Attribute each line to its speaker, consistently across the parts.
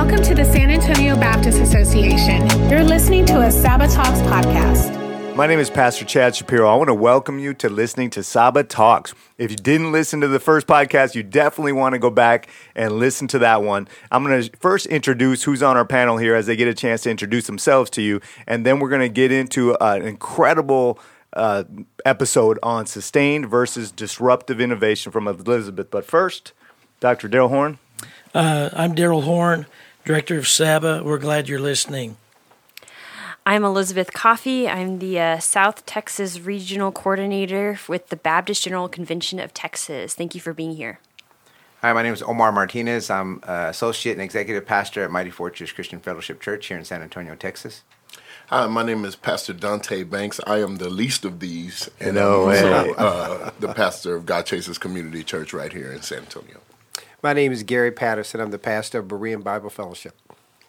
Speaker 1: Welcome to the San Antonio Baptist Association. You're listening to a Saba Talks podcast.
Speaker 2: My name is Pastor Chad Shapiro. I want to welcome you to listening to Saba Talks. If you didn't listen to the first podcast, you definitely want to go back and listen to that one. I'm going to first introduce who's on our panel here as they get a chance to introduce themselves to you, and then we're going to get into an incredible uh, episode on sustained versus disruptive innovation from Elizabeth. But first, Dr. Daryl Horn.
Speaker 3: Uh, I'm Daryl Horn, Director of SABA. We're glad you're listening.
Speaker 4: I'm Elizabeth Coffey. I'm the uh, South Texas Regional Coordinator with the Baptist General Convention of Texas. Thank you for being here.
Speaker 5: Hi, my name is Omar Martinez. I'm uh, Associate and Executive Pastor at Mighty Fortress Christian Fellowship Church here in San Antonio, Texas.
Speaker 6: Hi, my name is Pastor Dante Banks. I am the least of these, and
Speaker 2: no
Speaker 6: I'm also uh, the pastor of God Chases Community Church right here in San Antonio.
Speaker 7: My name is Gary Patterson. I'm the pastor of Berean Bible Fellowship.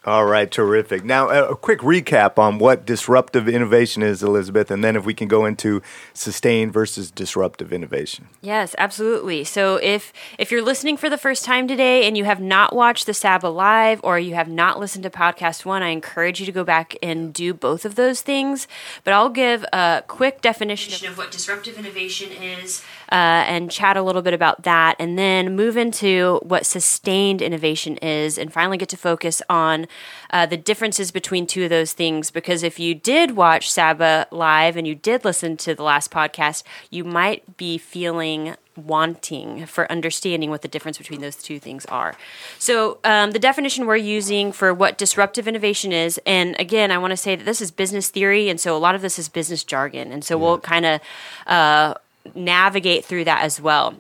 Speaker 2: All right, terrific. Now, a quick recap on what disruptive innovation is, Elizabeth, and then if we can go into sustained versus disruptive innovation.
Speaker 4: Yes, absolutely. So, if if you're listening for the first time today and you have not watched the Saba live or you have not listened to podcast one, I encourage you to go back and do both of those things. But I'll give a quick definition of what disruptive innovation is uh, and chat a little bit about that, and then move into what sustained innovation is, and finally get to focus on uh, the differences between two of those things. Because if you did watch Saba live and you did listen to the last podcast, you might be feeling wanting for understanding what the difference between those two things are. So, um, the definition we're using for what disruptive innovation is, and again, I want to say that this is business theory, and so a lot of this is business jargon, and so yeah. we'll kind of uh, navigate through that as well.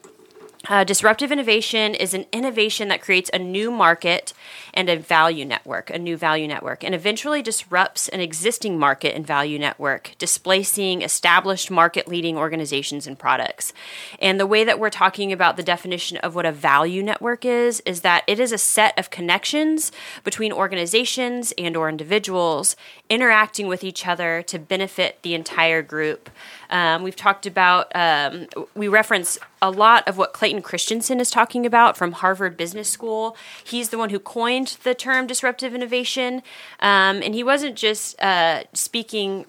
Speaker 4: Uh, disruptive innovation is an innovation that creates a new market and a value network, a new value network, and eventually disrupts an existing market and value network, displacing established market leading organizations and products. And the way that we're talking about the definition of what a value network is, is that it is a set of connections between organizations and or individuals interacting with each other to benefit the entire group. Um, we've talked about, um, we reference a lot of what Clayton Christensen is talking about from Harvard Business School. He's the one who coined the term disruptive innovation, um, and he wasn't just uh, speaking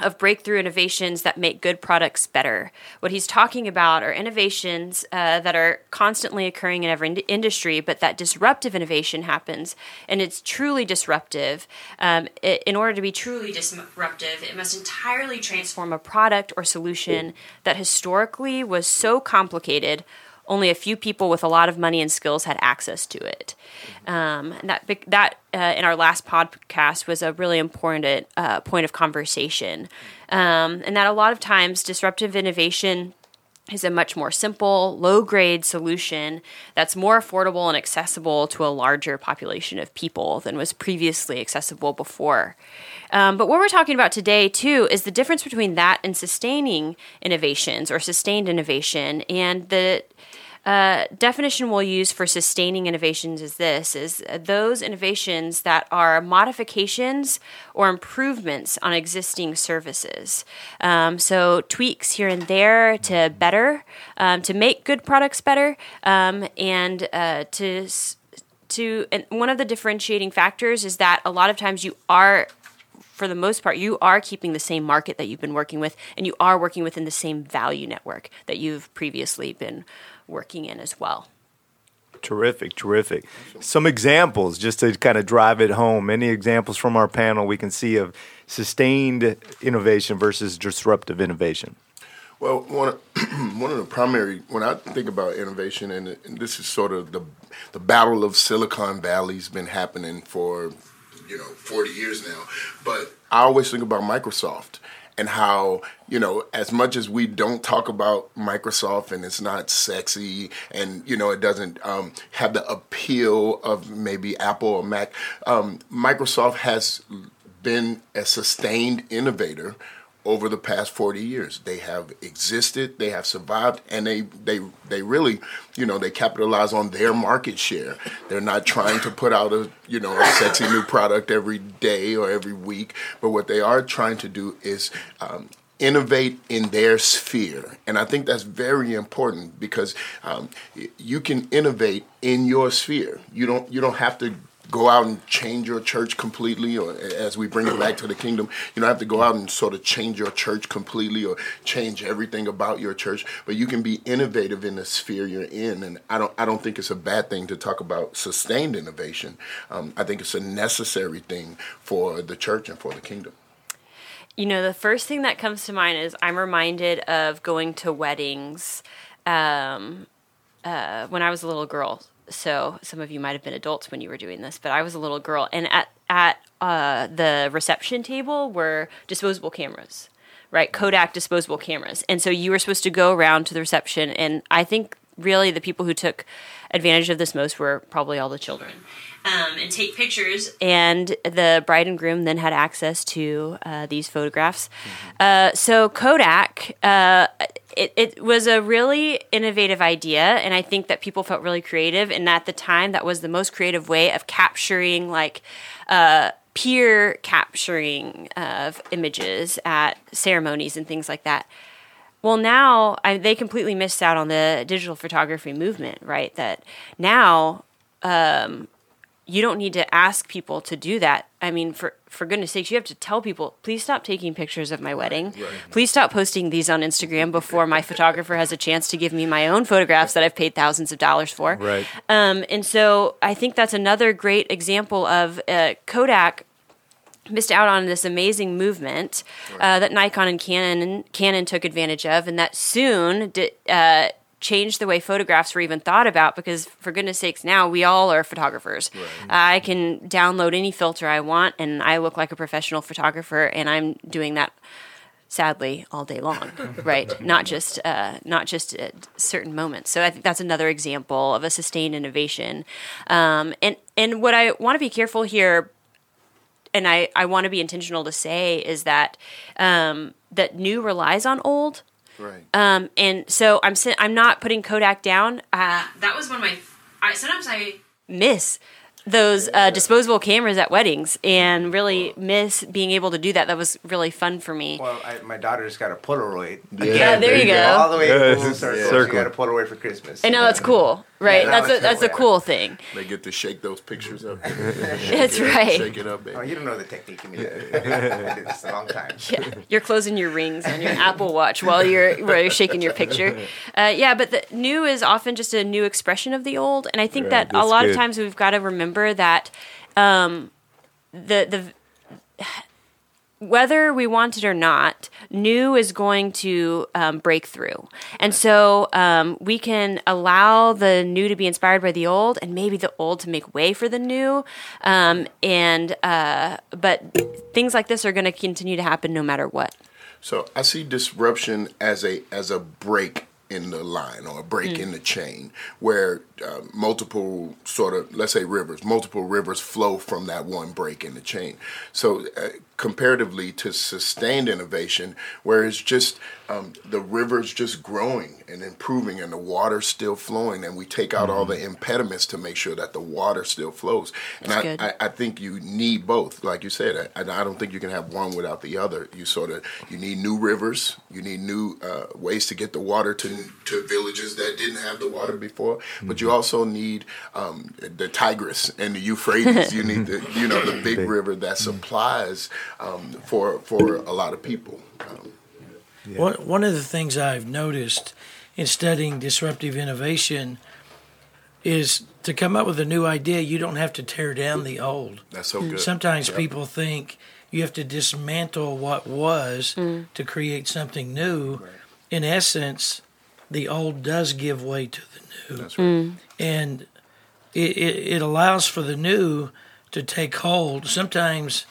Speaker 4: of breakthrough innovations that make good products better. What he's talking about are innovations uh, that are constantly occurring in every ind- industry, but that disruptive innovation happens, and it's truly disruptive. Um, it, in order to be truly disruptive, it must entirely transform a product or solution that historically was so complicated only a few people with a lot of money and skills had access to it. Um, and that that uh, in our last podcast was a really important uh, point of conversation, um, and that a lot of times disruptive innovation is a much more simple, low grade solution that's more affordable and accessible to a larger population of people than was previously accessible before. Um, but what we're talking about today, too, is the difference between that and sustaining innovations or sustained innovation. And the uh, definition we'll use for sustaining innovations is this is those innovations that are modifications or improvements on existing services. Um, so tweaks here and there to better um, to make good products better um, and uh, to to and one of the differentiating factors is that a lot of times you are for the most part, you are keeping the same market that you've been working with, and you are working within the same value network that you've previously been working in as well.
Speaker 2: Terrific, terrific. Some examples just to kind of drive it home. Any examples from our panel we can see of sustained innovation versus disruptive innovation?
Speaker 6: Well, one of, one of the primary when I think about innovation, and, and this is sort of the the battle of Silicon Valley's been happening for you know 40 years now, but I always think about Microsoft and how you know as much as we don't talk about microsoft and it's not sexy and you know it doesn't um, have the appeal of maybe apple or mac um, microsoft has been a sustained innovator over the past 40 years. They have existed, they have survived, and they, they, they really, you know, they capitalize on their market share. They're not trying to put out a, you know, a sexy new product every day or every week, but what they are trying to do is um, innovate in their sphere and i think that's very important because um, you can innovate in your sphere you don't you don't have to go out and change your church completely, or as we bring it back to the kingdom, you don't have to go out and sort of change your church completely or change everything about your church. But you can be innovative in the sphere you're in, and I don't I don't think it's a bad thing to talk about sustained innovation. Um, I think it's a necessary thing for the church and for the kingdom.
Speaker 4: You know, the first thing that comes to mind is I'm reminded of going to weddings um, uh, when I was a little girl. So some of you might have been adults when you were doing this, but I was a little girl, and at at uh, the reception table were disposable cameras, right? Kodak disposable cameras, and so you were supposed to go around to the reception, and I think really the people who took advantage of this most were probably all the children. Um, and take pictures, and the bride and groom then had access to uh, these photographs. Uh, so Kodak, uh, it, it was a really innovative idea, and I think that people felt really creative. And at the time, that was the most creative way of capturing like uh, peer capturing of images at ceremonies and things like that. Well, now I, they completely missed out on the digital photography movement, right? That now um, you don't need to ask people to do that. I mean, for for goodness sakes, you have to tell people, please stop taking pictures of my wedding. Please stop posting these on Instagram before my photographer has a chance to give me my own photographs that I've paid thousands of dollars for.
Speaker 2: Right.
Speaker 4: Um, and so I think that's another great example of uh, Kodak missed out on this amazing movement uh, that Nikon and Canon Canon took advantage of, and that soon did, uh, changed the way photographs were even thought about. Because for goodness sakes, now we all are photographers. I can download any filter I want, and I look like a professional photographer, and I'm doing that. Sadly, all day long, right? Not just uh, not just at certain moments. So I think that's another example of a sustained innovation. Um, and and what I want to be careful here and I, I want to be intentional to say is that um, that new relies on old.
Speaker 6: Right.
Speaker 4: Um, and so I'm I'm not putting Kodak down. Uh, that was one of my. I, sometimes I miss those uh, disposable cameras at weddings and really miss being able to do that. That was really fun for me.
Speaker 5: Well, I, my daughter just got a Polaroid.
Speaker 4: Yeah, there you go.
Speaker 5: All the way
Speaker 2: Yeah,
Speaker 5: full
Speaker 2: it's a
Speaker 5: circle.
Speaker 2: circle.
Speaker 5: She got a Polaroid for Christmas.
Speaker 4: I know that's cool, right?
Speaker 5: Yeah,
Speaker 4: that's a that's a
Speaker 5: cool,
Speaker 4: thing.
Speaker 6: They get to shake those pictures up.
Speaker 4: That's right.
Speaker 6: Shake it up, baby.
Speaker 5: Oh, you don't know the technique in me. I did this a long time.
Speaker 4: Yeah, you're closing your rings on your Apple Watch while you're while you're shaking your picture. Uh, yeah, but the new is often just a new expression of the old, and I think
Speaker 2: Right,
Speaker 4: that a lot
Speaker 2: good.
Speaker 4: of times we've got to remember that um, the the whether we want it or not, new is going to um, break through. And so um, we can allow the new to be inspired by the old and maybe the old to make way for the new. Um, and, uh, but things like this are going to continue to happen no matter what.
Speaker 6: So I see disruption as a as a break in the line or a break
Speaker 4: Mm.
Speaker 6: in the chain where uh, multiple sort of let's say rivers multiple rivers flow from that one break in the chain so uh, comparatively to sustained innovation where it's just um, the rivers just growing and improving and the water still flowing and we take out all the impediments to make sure that the water still flows. And I. I, I think you need both like you said I, I don't think you can have one without the other. You sort of you need new rivers you need new uh, ways to get the water to to villages that didn't have the water before but you also need um, the Tigris and the Euphrates. You need the you know the big river that supplies um, for for a lot of people um,
Speaker 3: One, one of the things I've noticed in studying disruptive innovation is to come up with a new idea, you don't have to tear down the old.
Speaker 6: that's so good
Speaker 3: Sometimes
Speaker 6: Yep.
Speaker 3: people think you have to dismantle what was to create something new. In essence, the old does give way to the new.
Speaker 6: that's right
Speaker 3: and it, it, it allows for the new to take hold. Sometimes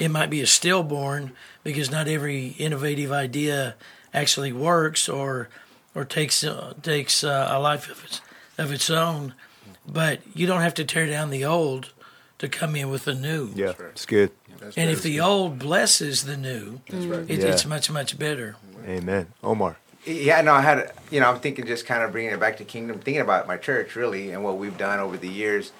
Speaker 3: it might be a stillborn because not every innovative idea actually works or or takes uh, takes uh, a life of its of its own. But you don't have to tear down the old to come in with the new.
Speaker 2: Yeah, it's good.
Speaker 6: That's
Speaker 3: And
Speaker 6: right.
Speaker 3: if the old blesses the new, it,
Speaker 2: Yeah.
Speaker 3: it's much much better.
Speaker 2: Amen. Omar.
Speaker 5: Yeah, no, I had, you know, I'm thinking just kind of bringing it back to kingdom, thinking about my church really and what we've done over the years.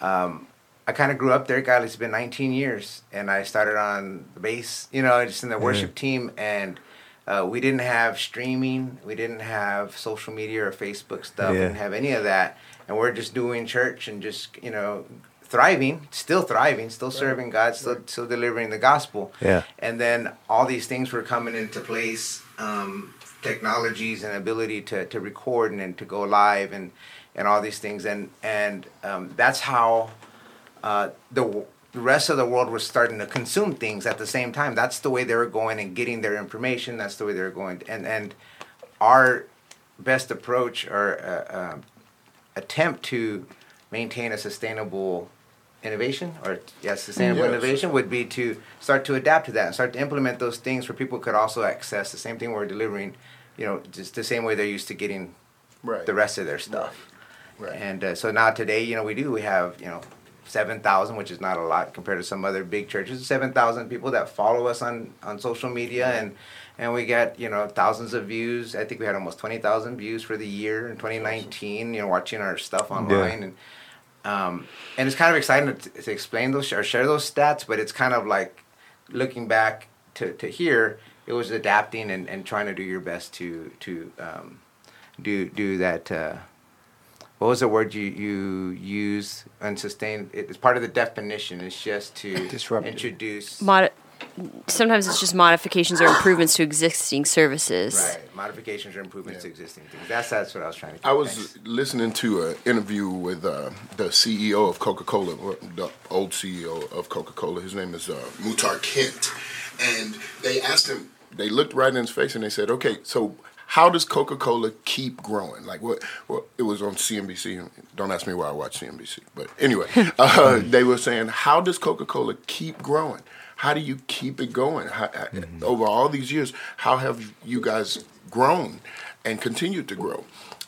Speaker 5: Um, I kind of grew up there. God, it's been 19 years, and I started on the bass, you know, just in the worship team, and uh, we didn't have streaming, we didn't have social media or Facebook stuff, we didn't have any of that, and we're just doing church and just, you know, thriving, still thriving, still serving God, still still delivering the gospel.
Speaker 2: Yeah.
Speaker 5: And then all these things were coming into place, um, technologies and ability to, to record and, and to go live and and all these things and and um, that's how uh, the the rest of the world was starting to consume things at the same time. That's the way they were going and getting their information. That's the way they were going. And and our best approach or uh, uh, attempt to maintain a sustainable innovation or yes, sustainable
Speaker 6: Yes.
Speaker 5: innovation would be to start to adapt to that and start to implement those things where people could also access the same thing we're delivering. You know, just the same way they're used to getting
Speaker 6: Right.
Speaker 5: the rest of their stuff.
Speaker 6: Right.
Speaker 5: And uh, so now today, you know, we do. We have you know seven thousand, which is not a lot compared to some other big churches. Seven thousand people that follow us on on social media, and and we get you know thousands of views. I think we had almost twenty thousand views for the year in twenty nineteen. You know, watching our stuff online and. Um, and it's kind of exciting to, to explain those or share those stats, but it's kind of like looking back to, to here, it was adapting and, and trying to do your best to to um, do do that. Uh, what was the word you, you use? Unsustained. It's part of the definition. It's just to
Speaker 7: Disruptive.
Speaker 5: introduce.
Speaker 4: Mod- sometimes it's just modifications or improvements to existing services.
Speaker 5: Right, modifications or improvements to existing things. That's that's what I was trying to. Get.
Speaker 6: I was
Speaker 5: Thanks.
Speaker 6: listening to an interview with uh, the CEO of Coca Cola, the old CEO of Coca Cola. His name is uh, Muhtar Kent. And they asked him, they looked right in his face and they said, okay, so how does Coca Cola keep growing? Like, what? Well, it was on CNBC. Don't ask me why I watch CNBC. But anyway, uh, they were saying, how does Coca Cola keep growing? How do you keep it going? How, Over all these years, how have you guys grown and continued to grow?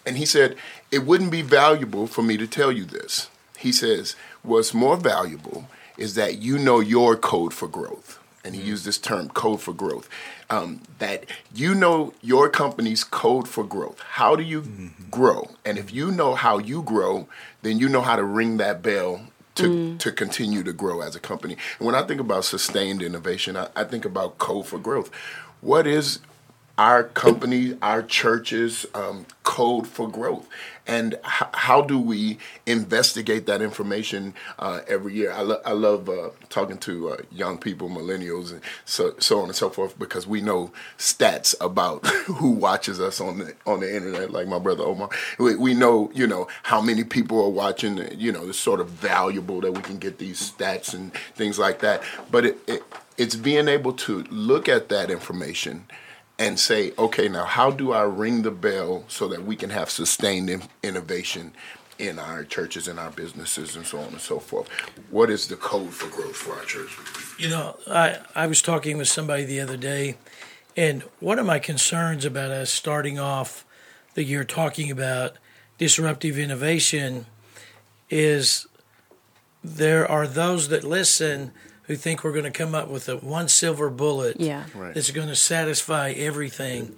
Speaker 6: And he said, It wouldn't be valuable for me to tell you this. He says, What's more valuable is that you know your code for growth. And he used this term, code for growth. Um, that you know your company's code for growth. How do you grow? And if you know how you grow, then you know how to ring that bell to, to continue to grow as a company. And when I think about sustained innovation, I, I think about code for growth. What is our company, our churches um, code for growth, and h- how do we investigate that information uh, every year? I, lo- I love uh, talking to uh, young people, millennials, and so so on and so forth, because we know stats about who watches us on the on the internet. Like my brother Omar, we, we know you know how many people are watching. You know, it's sort of valuable that we can get these stats and things like that. But it, it it's being able to look at that information and say, okay, now how do I ring the bell so that we can have sustained in- innovation in our churches and our businesses and so on and so forth? What is the code for growth for our church?
Speaker 3: You know, I, I was talking with somebody the other day, and one of my concerns about us starting off the year talking about disruptive innovation is there are those that listen who think we're going to come up with a one silver bullet
Speaker 4: Yeah.
Speaker 6: Right.
Speaker 3: that's going to satisfy everything.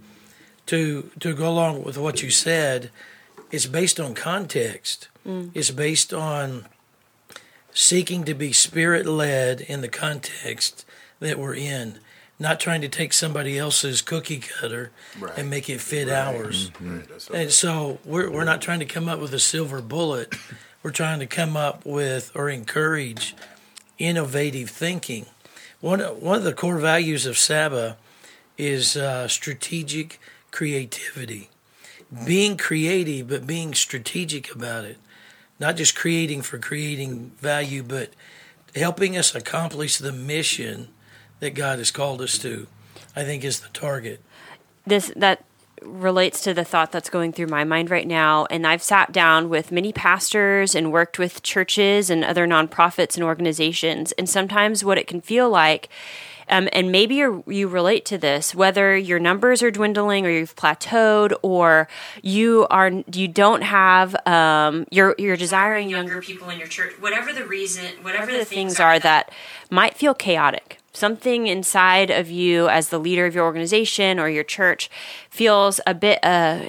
Speaker 3: To to go along with what you said, it's based on context. Mm. It's based on seeking to be spirit led in the context that we're in, not trying to take somebody else's cookie cutter
Speaker 6: Right.
Speaker 3: and make it fit ours. Mm-hmm.
Speaker 6: Right, that's
Speaker 3: And so we're, we're not trying to come up with a silver bullet. We're trying to come up with or encourage innovative thinking. One, one of the core values of Saba is uh, strategic creativity. Being creative, but being strategic about it. Not just creating for creating value, but helping us accomplish the mission that God has called us to, I think is the target.
Speaker 4: this that relates to the thought that's going through my mind right now. And i've sat down with many pastors and worked with churches and other nonprofits and organizations. And sometimes what it can feel like um, and maybe you relate to this whether your numbers are dwindling or you've plateaued or you are you don't have um, you're you're desiring younger people in your church whatever the reason whatever the things are that might feel chaotic something inside of you as the leader of your organization or your church feels a bit uh,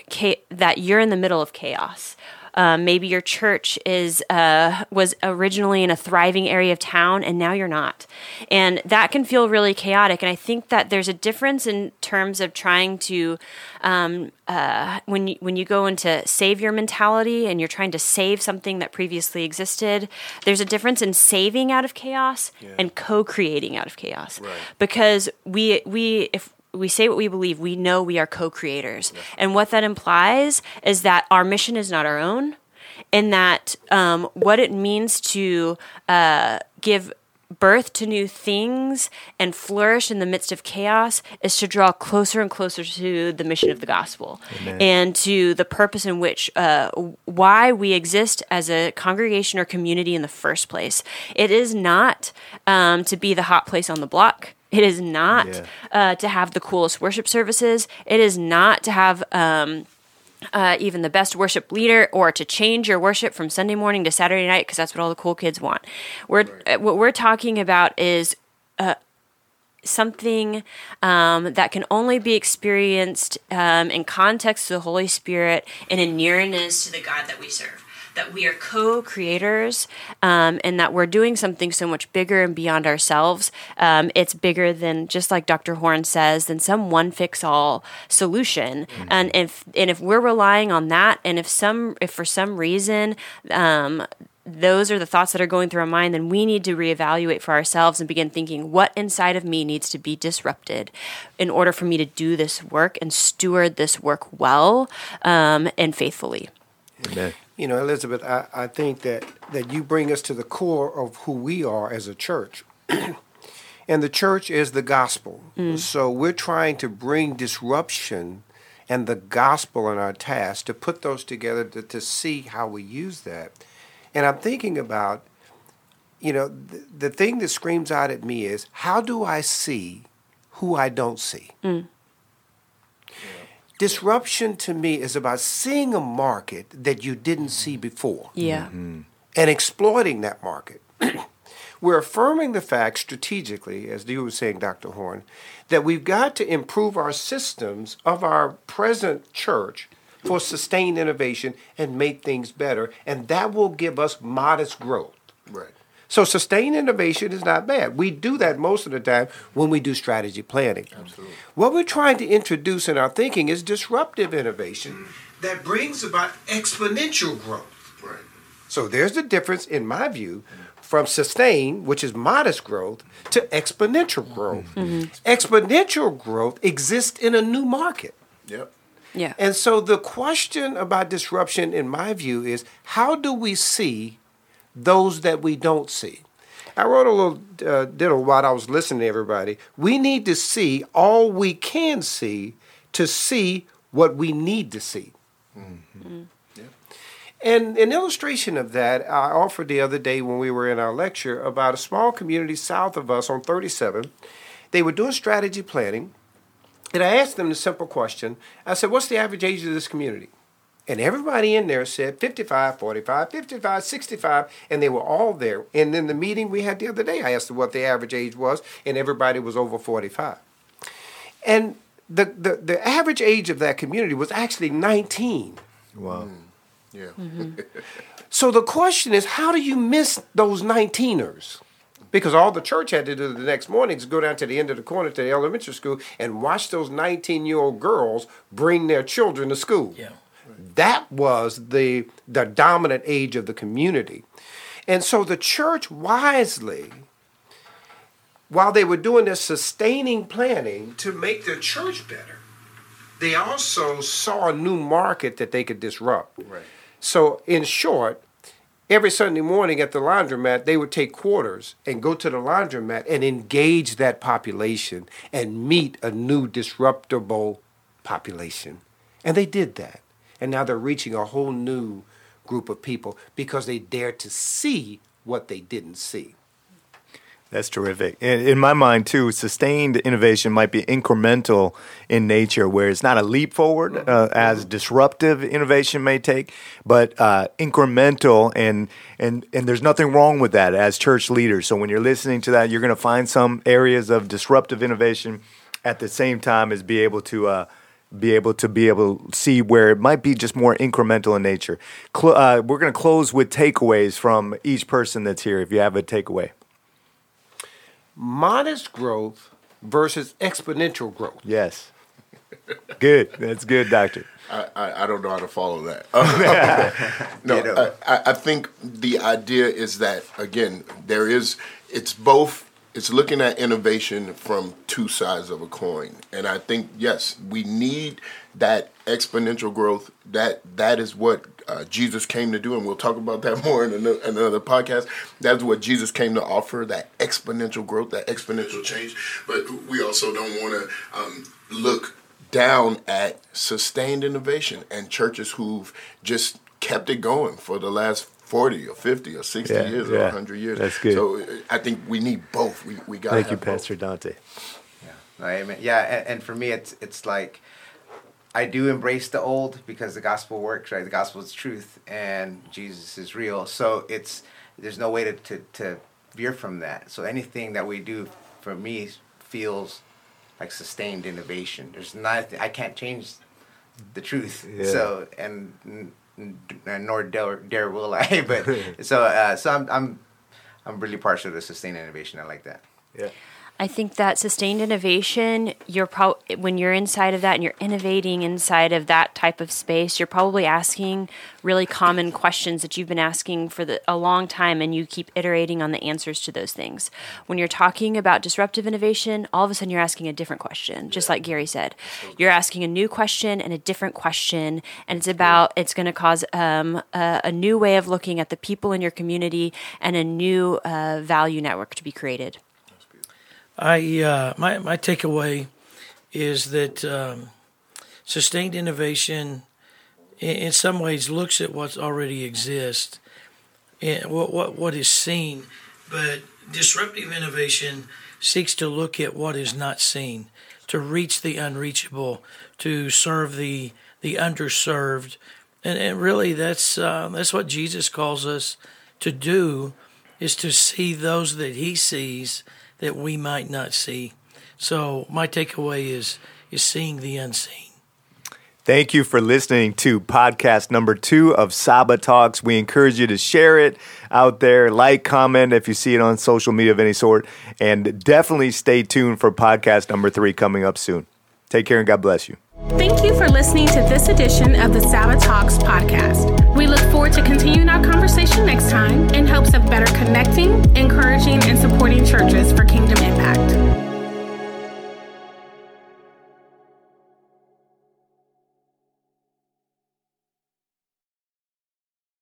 Speaker 4: that you're in the middle of chaos Um, maybe your church is uh, was originally in a thriving area of town, and now you're not, and that can feel really chaotic. And I think that there's a difference in terms of trying to um, uh, when you, when you go into savior mentality and you're trying to save something that previously existed. There's a difference in saving out of chaos and co-creating out of chaos, because we we if we say what we believe, we know we are co-creators, and what that implies is that our mission is not our own, and that um, what it means to uh, give birth to new things and flourish in the midst of chaos is to draw closer and closer to the mission of the gospel. And to the purpose in which uh, why we exist as a congregation or community in the first place. It is not um, to be the hot place on the block it is not
Speaker 2: Yeah.
Speaker 4: uh, to have the coolest worship services it is not to have um, uh, even the best worship leader or to change your worship from Sunday morning to Saturday night because that's what all the cool kids want. We're uh, what we're talking about is uh, something um, that can only be experienced um, in context to the Holy Spirit and in nearness to the God that we serve. That we are co creators um, and that we're doing something so much bigger and beyond ourselves. Um, it's bigger than, just like Dr. Horn says, than some one fix all solution. And if, and if we're relying on that, and if some, if for some reason, um, those are the thoughts that are going through our mind, then we need to reevaluate for ourselves and begin thinking what inside of me needs to be disrupted in order for me to do this work and steward this work well um, and faithfully.
Speaker 2: Amen.
Speaker 7: You know, Elizabeth, I, I think that, that you bring us to the core of who we are as a church. and the church is the gospel. Mm. So we're trying to bring disruption and the gospel in our task to put those together to, to see how we use that. And I'm thinking about, you know, the, the thing that screams out at me is how do I see who I don't see? Mm. Disruption to me is about seeing a market that you didn't see before
Speaker 4: Yeah. Mm-hmm.
Speaker 7: and exploiting that market. We're affirming the fact strategically, as you were saying, Dr. Horn, that we've got to improve our systems of our present church for sustained innovation and make things better, and that will give us modest growth.
Speaker 6: Right.
Speaker 7: So sustained innovation is not bad. We do that most of the time when we do strategy planning. Absolutely. What we're trying to introduce in our thinking is disruptive innovation that brings about exponential growth.
Speaker 6: Right.
Speaker 7: So there's the difference, in my view, from sustained, which is modest growth, to exponential growth. Mm-hmm. Mm-hmm. Exponential growth exists in a new market.
Speaker 6: Yep.
Speaker 4: Yeah.
Speaker 7: And so the question about disruption, in my view, is how do we see those that we don't see? I wrote a little uh, diddle while I was listening to everybody. We need to see all we can see to see what we need to see. And an illustration of that I offered the other day when we were in our lecture about a small community south of us on 37. They were doing strategy planning, and I asked them the simple question I said, What's the average age of this community? And everybody in there said 55, 45, 55, 65, and they were all there. And in the meeting we had the other day, I asked them what the average age was, and everybody was over 45. And the, the, the average age of that community was actually 19.
Speaker 2: Wow. Mm.
Speaker 6: Yeah. Mm-hmm.
Speaker 7: So the question is, how do you miss those 19ers? Because all the church had to do the next morning is go down to the end of the corner to the elementary school and watch those 19 year old girls bring their children to school.
Speaker 3: Yeah.
Speaker 7: That was the, the dominant age of the community. And so the church wisely, while they were doing this sustaining planning to make their church better, they also saw a new market that they could disrupt.
Speaker 6: Right.
Speaker 7: So, in short, every Sunday morning at the laundromat, they would take quarters and go to the laundromat and engage that population and meet a new disruptable population. And they did that. And now they're reaching a whole new group of people because they dared to see what they didn't see.
Speaker 2: That's terrific. In, in my mind, too, sustained innovation might be incremental in nature, where it's not a leap forward uh, as disruptive innovation may take, but uh, incremental, and and and there's nothing wrong with that as church leaders. So when you're listening to that, you're going to find some areas of disruptive innovation at the same time as be able to. Uh, be able to be able to see where it might be just more incremental in nature. Cl- uh, we're going to close with takeaways from each person that's here. If you have a takeaway,
Speaker 7: Modest growth versus exponential growth.
Speaker 2: yes, good. That's good, doctor.
Speaker 6: I, I, I don't know how to follow that. no,
Speaker 5: Ditto.
Speaker 6: I, I- I think the idea is that again there is it's both it's looking at innovation from two sides of a coin, and I think yes we need that exponential growth. That that is what uh, Jesus came to do, and we'll talk about that more in another, another podcast. That's what Jesus came to offer: that exponential growth, that exponential change. But we also don't want to um, look down at sustained innovation and churches who've just kept it going for the last 40 or 50 or 60
Speaker 2: Yeah,
Speaker 6: years or
Speaker 2: yeah.
Speaker 6: 100 years.
Speaker 2: That's good.
Speaker 6: So uh, I think we need both. We, we got
Speaker 2: Thank you, Pastor Dante.
Speaker 5: No, amen. Yeah, and, and for me, it's it's like I do embrace the old because the gospel works, right? The gospel is truth, and Jesus is real. So it's there's no way to to, to veer from that. So anything that we do, for me, feels like sustained innovation. There's not I can't change the truth.
Speaker 2: Yeah.
Speaker 5: So and, n- n- and nor dare, dare will I. But so uh, so I'm I'm I'm really partial to sustained innovation. I like that.
Speaker 2: Yeah.
Speaker 4: I think that sustained innovation, you're pro- when you're inside of that and you're innovating inside of that type of space, you're probably asking really common questions that you've been asking for the, a long time, and you keep iterating on the answers to those things. When you're talking about disruptive innovation, all of a sudden you're asking a different question, just like Gary said. You're asking a new question and a different question, and it's about it's going to cause um, a, a new way of looking at the people in your community and a new uh, value network to be created.
Speaker 3: I uh, my my takeaway is that um, sustained innovation, in, in some ways, looks at what already exists and what what what is seen, but disruptive innovation seeks to look at what is not seen, to reach the unreachable, to serve the the underserved, and, and really that's uh, that's what Jesus calls us to do, is to see those that He sees that we might not see. So my takeaway is is seeing the unseen.
Speaker 2: Thank you for listening to podcast number two of Saba Talks. We encourage you to share it out there, like, comment if you see it on social media of any sort, and definitely stay tuned for podcast number three coming up soon. Take care and God bless you.
Speaker 1: Thank you for listening to this edition of the Saba Talks podcast. We look forward to continuing our conversation next time in hopes of better connecting, encouraging, and supporting churches for kingdom impact.